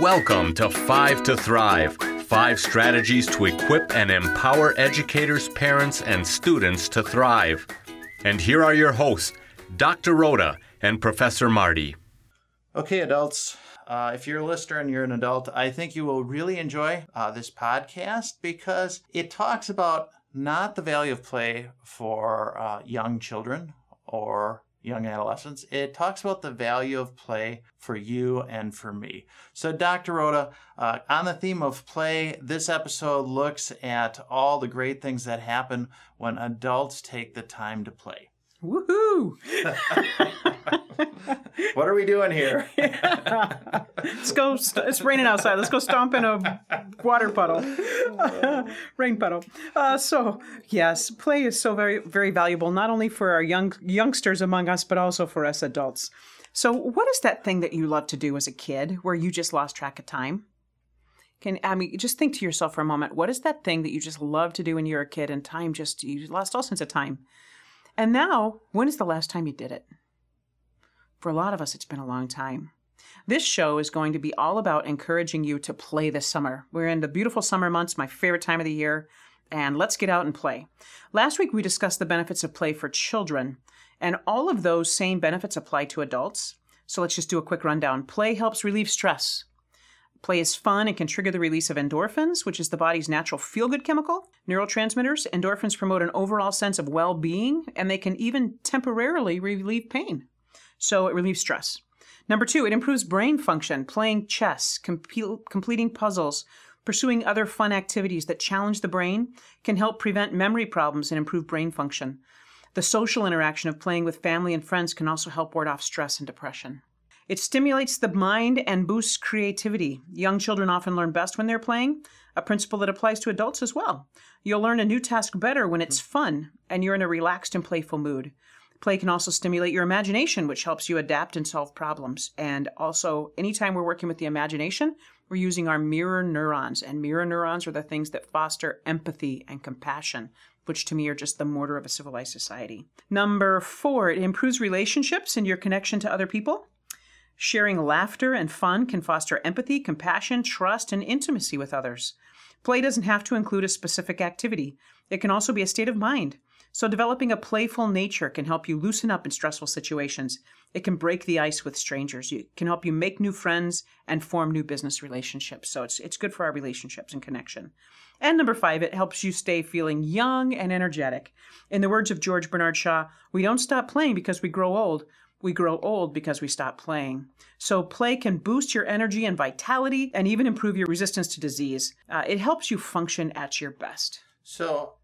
Welcome to Five to Thrive five strategies to equip and empower educators, parents, and students to thrive. And here are your hosts, Dr. Rhoda and Professor Marty. Okay, adults, uh, if you're a listener and you're an adult, I think you will really enjoy uh, this podcast because it talks about not the value of play for uh, young children or young adolescents. It talks about the value of play for you and for me. So, Dr. Rhoda, uh, on the theme of play, this episode looks at all the great things that happen when adults take the time to play. Woohoo! what are we doing here? Let's go. St- it's raining outside. Let's go stomp in a water puddle, rain puddle. Uh, so yes, play is so very very valuable not only for our young youngsters among us, but also for us adults. So, what is that thing that you loved to do as a kid where you just lost track of time? Can I mean just think to yourself for a moment, what is that thing that you just loved to do when you were a kid and time just you lost all sense of time? And now, when is the last time you did it? For a lot of us, it's been a long time. This show is going to be all about encouraging you to play this summer. We're in the beautiful summer months, my favorite time of the year, and let's get out and play. Last week, we discussed the benefits of play for children, and all of those same benefits apply to adults. So let's just do a quick rundown. Play helps relieve stress. Play is fun and can trigger the release of endorphins, which is the body's natural feel good chemical. Neurotransmitters, endorphins promote an overall sense of well being, and they can even temporarily relieve pain. So it relieves stress. Number two, it improves brain function, playing chess, com- completing puzzles, pursuing other fun activities that challenge the brain can help prevent memory problems and improve brain function. The social interaction of playing with family and friends can also help ward off stress and depression. It stimulates the mind and boosts creativity. Young children often learn best when they're playing, a principle that applies to adults as well. You'll learn a new task better when it's fun and you're in a relaxed and playful mood. Play can also stimulate your imagination, which helps you adapt and solve problems. And also, anytime we're working with the imagination, we're using our mirror neurons. And mirror neurons are the things that foster empathy and compassion, which to me are just the mortar of a civilized society. Number four, it improves relationships and your connection to other people. Sharing laughter and fun can foster empathy, compassion, trust, and intimacy with others. Play doesn't have to include a specific activity, it can also be a state of mind. So, developing a playful nature can help you loosen up in stressful situations. It can break the ice with strangers. It can help you make new friends and form new business relationships. So, it's, it's good for our relationships and connection. And number five, it helps you stay feeling young and energetic. In the words of George Bernard Shaw, we don't stop playing because we grow old we grow old because we stop playing. So, play can boost your energy and vitality and even improve your resistance to disease. Uh, it helps you function at your best. So,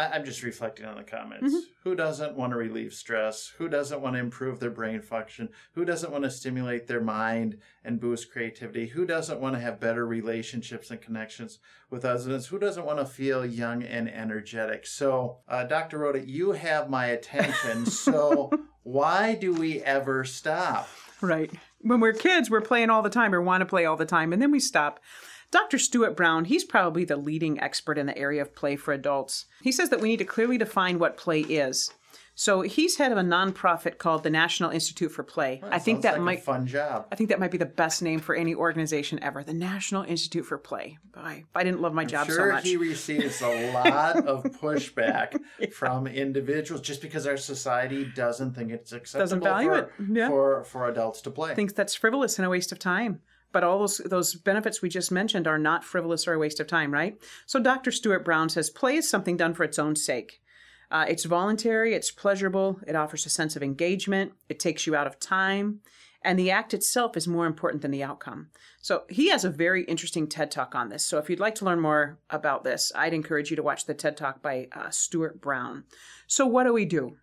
I- am just reflecting on the comments. Mm-hmm. Who doesn't want to relieve stress? Who doesn't want to improve their brain function? Who doesn't want to stimulate their mind and boost creativity? Who doesn't want to have better relationships and connections with others? Who doesn't want to feel young and energetic? So, uh, Dr. Rhoda, you have my attention. So, why do we ever stop? Right. When we're kids, we're playing all the time or want to play all the time, and then we stop. Dr. Stuart Brown, he's probably the leading expert in the area of play for adults. He says that we need to clearly define what play is. So he's head of a nonprofit called the National Institute for Play. Well, I think that like might fun job. I think that might be the best name for any organization ever. The National Institute for Play. I, I didn't love my I'm job sure so much. he receives a lot of pushback yeah. from individuals just because our society doesn't think it's acceptable doesn't value for, it. Yeah. for for adults to play. Thinks that's frivolous and a waste of time. But all those those benefits we just mentioned are not frivolous or a waste of time, right? So Dr. Stuart Brown says play is something done for its own sake. Uh, it's voluntary, it's pleasurable, it offers a sense of engagement, it takes you out of time, and the act itself is more important than the outcome. So he has a very interesting TED Talk on this. So if you'd like to learn more about this, I'd encourage you to watch the TED Talk by uh, Stuart Brown. So what do we do?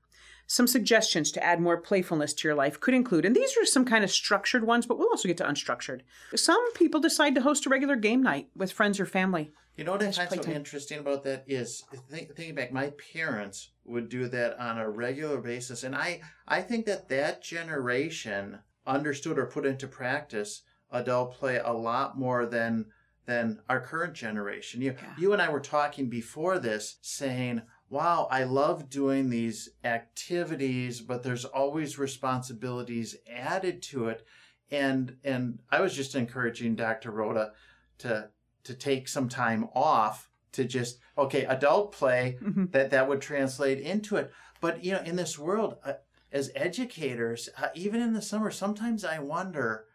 Some suggestions to add more playfulness to your life could include, and these are some kind of structured ones, but we'll also get to unstructured. Some people decide to host a regular game night with friends or family. You know what I find so interesting about that is think, thinking back, my parents would do that on a regular basis, and I I think that that generation understood or put into practice adult play a lot more than than our current generation. You yeah. you and I were talking before this, saying wow, I love doing these activities, but there's always responsibilities added to it. and and I was just encouraging Dr. Rhoda to to take some time off to just okay adult play Mhm. that that would translate into it. But you know, in this world, uh, as educators, uh, even in the summer, sometimes I wonder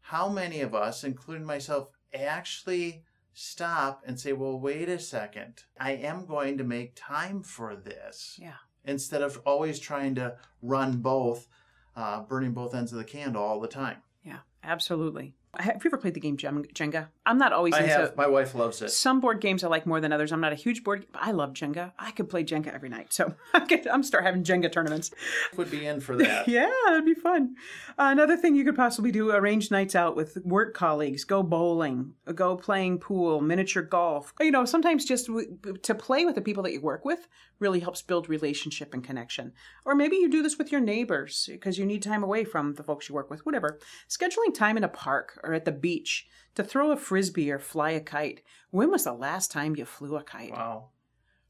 how many of us, including myself, actually stop and say, "Well, wait a second. I am going to make time for this." Yeah. Instead of always trying to run both, uh, burning both ends of the candle all the time. Yeah, absolutely. Have you ever played the game Jenga? I'm not always I into have. My wife loves it. some board games I like more than others. I'm not a huge board, but I love Jenga. I could play Jenga every night, so I'm start having Jenga tournaments. Would be in for that. Yeah, that'd be fun. Uh, another thing you could possibly do: arrange nights out with work colleagues, go bowling, go playing pool, miniature golf. You know, sometimes just w- to play with the people that you work with really helps build relationship and connection. Or maybe you do this with your neighbors because you need time away from the folks you work with. Whatever. Scheduling time in a park or at the beach to throw a frisbee or fly a kite. When was the last time you flew a kite? Wow.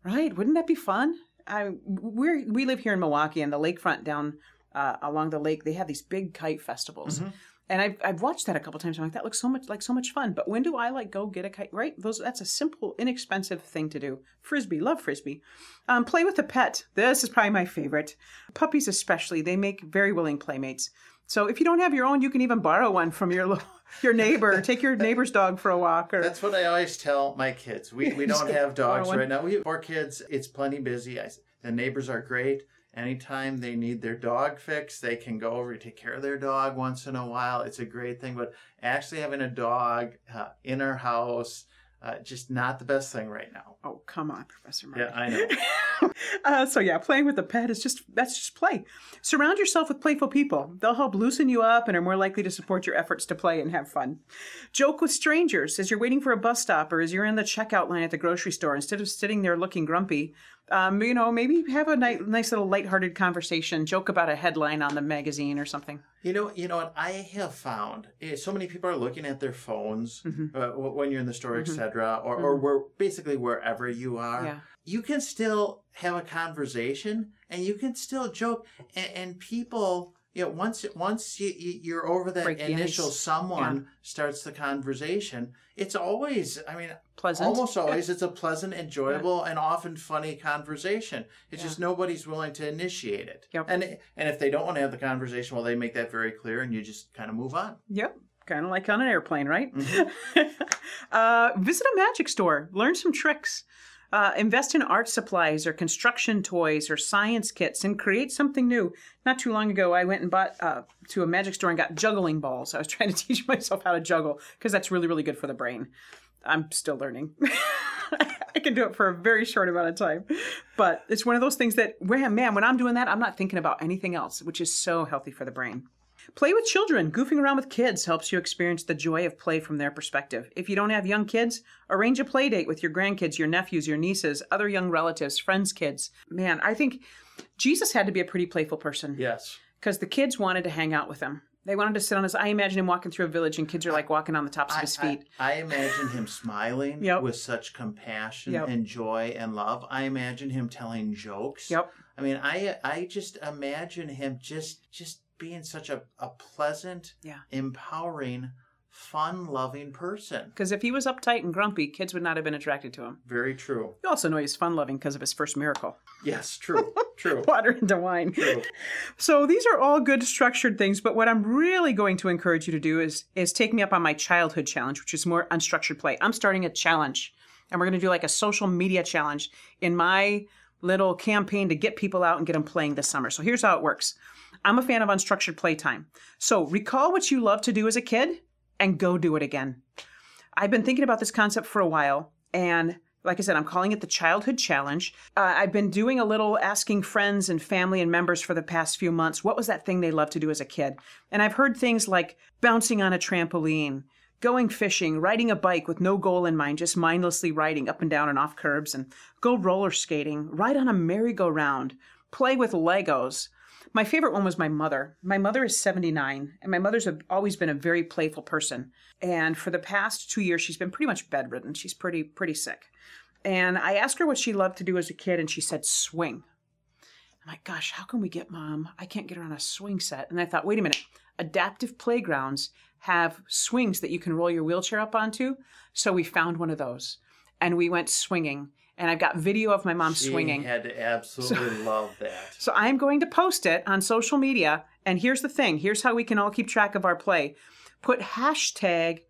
Right? Wouldn't that be fun? I we we live here in Milwaukee, and the lakefront down uh, along the lake, they have these big kite festivals. Mhm. And I've, I've watched that a couple times. I'm like, that looks so much like so much fun. But when do I like go get a kite? Right? Those that's a simple, inexpensive thing to do. Frisbee, love frisbee. Um, play with a pet. This is probably my favorite. Puppies, especially, they make very willing playmates. So if you don't have your own, you can even borrow one from your your neighbor. Take your neighbor's dog for a walk. Or That's what I always tell my kids. We, we don't have dogs right now. We have four kids. It's plenty busy. I, the neighbors are great. Anytime they need their dog fixed, they can go over and take care of their dog once in a while. It's a great thing. But actually having a dog uh, in our house, uh, just not the best thing right now. oh come on, Professor. Marty. Yeah, I know. uh, so yeah, playing with a pet is just that's just play. Surround yourself with playful people. They'll help loosen you up and are more likely to support your efforts to play and have fun. Joke with strangers as you're waiting for a bus stop or as you're in the checkout line at the grocery store. Instead of sitting there looking grumpy, um, you know, maybe have a ni- nice little lighthearted conversation. Joke about a headline on the magazine or something. You know, you know what I have found. eh, So many people are looking at their phones uh, when you're in the store, etc., or or where basically wherever you are. Yeah. You can still have a conversation, and you can still joke, and, and people. Know, once once you, you- you're over that Break initial someone starts the conversation, it's always, I mean, Pleasant. almost always, it's a pleasant, enjoyable, and often funny conversation. It's Yeah. just nobody's willing to initiate it. Yep. And and if they don't want to have the conversation, well, they make that very clear, and you just kind of move on. Yep. Kind of like on an airplane, right? Mm-hmm. uh, visit a magic store, learn some tricks, uh, invest in art supplies or construction toys or science kits, and create something new. Not too long ago, I went and bought uh, to a magic store and got juggling balls. I was trying to teach myself how to juggle because that's really, really good for the brain. I'm still learning. I can do it for a very short amount of time. But it's one of those things that, man, when I'm doing that, I'm not thinking about anything else, which is so healthy for the brain. Play with children. Goofing around with kids helps you experience the joy of play from their perspective. If you don't have young kids, arrange a play date with your grandkids, your nephews, your nieces, other young relatives, friends' kids. Man, I think Jesus had to be a pretty playful person Yes. because the kids wanted to hang out with him. They wanted to sit on his. I imagine him walking through a village and kids are like walking on the tops of his feet. I, I imagine him smiling Yep. with such compassion Yep. and joy and love. I imagine him telling jokes. Yep. I mean, I I just imagine him just just being such a, a pleasant, Yeah. empowering, fun-loving person. Because if he was uptight and grumpy, kids would not have been attracted to him. Very true. You also know he's fun loving because of his first miracle Yes, true. True. water into wine. True. So these are all good structured things, but what I'm really going to encourage you to do is is take me up on my childhood challenge, which is more unstructured play. I'm starting a challenge, and we're going to do like a social media challenge in my little campaign to get people out and get them playing this summer. So here's how it works. I'm a fan of unstructured playtime. So recall what you loved to do as a kid and go do it again. I've been thinking about this concept for a while, and like I said, I'm calling it the Childhood Challenge. Uh, I've been doing a little asking friends and family and members for the past few months what was that thing they loved to do as a kid? And I've heard things like bouncing on a trampoline, going fishing, riding a bike with no goal in mind, just mindlessly riding up and down and off curbs, and go roller skating, ride on a merry-go-round, play with Legos. My favorite one was my mother. My mother is 79, and my mother's always been a very playful person. And for the past two years, she's been pretty much bedridden. She's pretty pretty sick. And I asked her what she loved to do as a kid, and she said swing. I'm like, gosh, how can we get mom? I can't get her on a swing set. And I thought, wait a minute, adaptive playgrounds have swings that you can roll your wheelchair up onto. So we found one of those and we went swinging. And I've got video of my mom She swinging. had to absolutely love that. So I'm going to post it on social media. And here's the thing here's how we can all keep track of our play. Put hashtag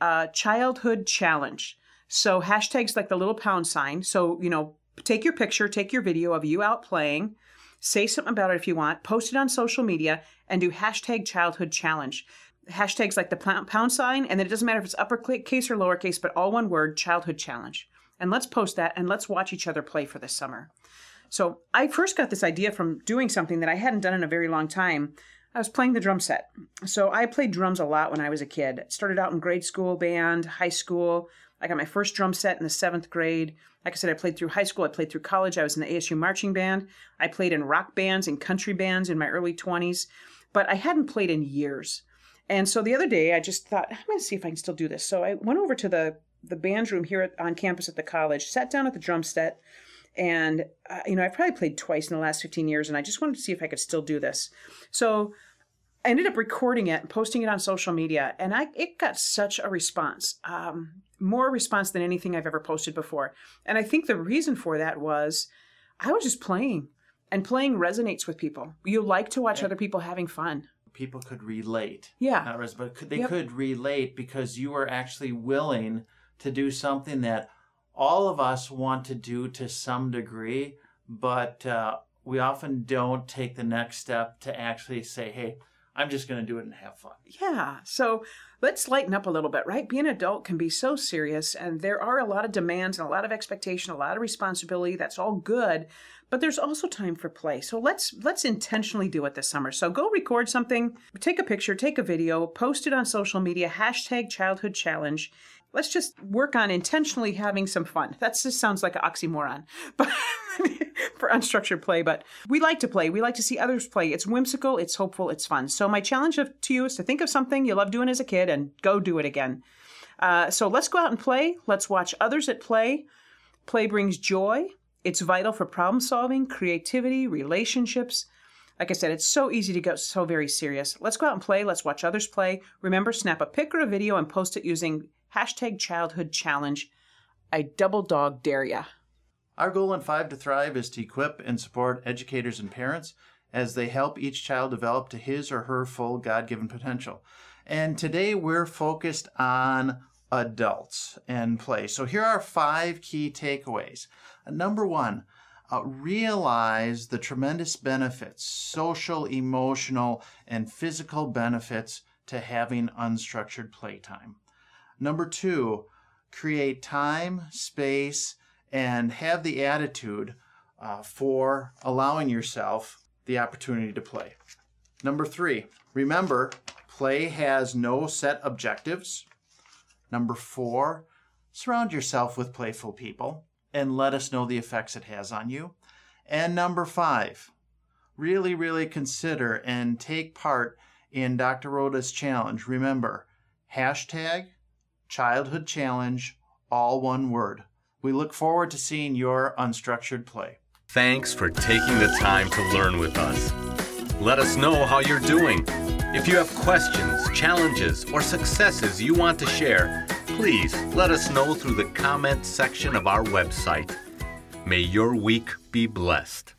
uh, childhood challenge. So hashtags like the little pound sign. So, you know, take your picture, take your video of you out playing, say something about it if you want, post it on social media, and do hashtag childhood challenge. Hashtags like the pound pound sign, and then it doesn't matter if it's uppercase or lowercase, but all one word, childhood challenge. And let's post that and let's watch each other play for this summer. So I first got this idea from doing something that I hadn't done in a very long time. I was playing the drum set. So I played drums a lot when I was a kid. Started out in grade school band, high school. I got my first drum set in the seventh grade. Like I said, I played through high school. I played through college. I was in the ASU marching band. I played in rock bands and country bands in my early 20s, but I hadn't played in years. And so the other day, I just thought, I'm going to see if I can still do this. So I went over to the the band room here at, on campus at the college, sat down at the drum set, and uh, you know I've probably played twice in the last 15 years, and I just wanted to see if I could still do this. So I ended up recording it and posting it on social media, and I it got such a response, um, more response than anything I've ever posted before. And I think the reason for that was I was just playing, and playing resonates with people. You like to watch other people having fun. People could relate. Yeah. Not res- but could, they Yep. could relate because you were actually willing to do something that all of us want to do to some degree, but uh, we often don't take the next step to actually say, hey, I'm just going to do it and have fun. Yeah. So let's lighten up a little bit, right? Being an adult can be so serious, and there are a lot of demands and a lot of expectation, a lot of responsibility. That's all good, but there's also time for play. So let's let's intentionally do it this summer. So go record something, take a picture, take a video, post it on social media, hashtag childhood challenge. Let's just work on intentionally having some fun. That just sounds like an oxymoron, but for unstructured play. But we like to play. We like to see others play. It's whimsical. It's hopeful. It's fun. So my challenge to you is to think of something you love doing as a kid and go do it again. Uh, so let's go out and play. Let's watch others at play. Play brings joy. It's vital for problem solving, creativity, relationships. Like I said, it's so easy to get so very serious. Let's go out and play. Let's watch others play. Remember, snap a pic or a video and post it using hashtag childhood challenge. I double dog dare ya. Our goal in Five to Thrive is to equip and support educators and parents as they help each child develop to his or her full God given potential. And today we're focused on adults and play. So here are five key takeaways. Number one, uh, realize the tremendous benefits, social, emotional, and physical benefits to having unstructured playtime. Number two, create time, space, and have the attitude uh, for allowing yourself the opportunity to play. Number three, remember, play has no set objectives. Number four, surround yourself with playful people and let us know the effects it has on you. And number five, really, really consider and take part in Dr. Rhoda's challenge. Remember, hashtag childhood challenge, all one word. We look forward to seeing your unstructured play. Thanks for taking the time to learn with us. Let us know how you're doing. If you have questions, challenges, or successes you want to share, please let us know through the comment section of our website. May your week be blessed.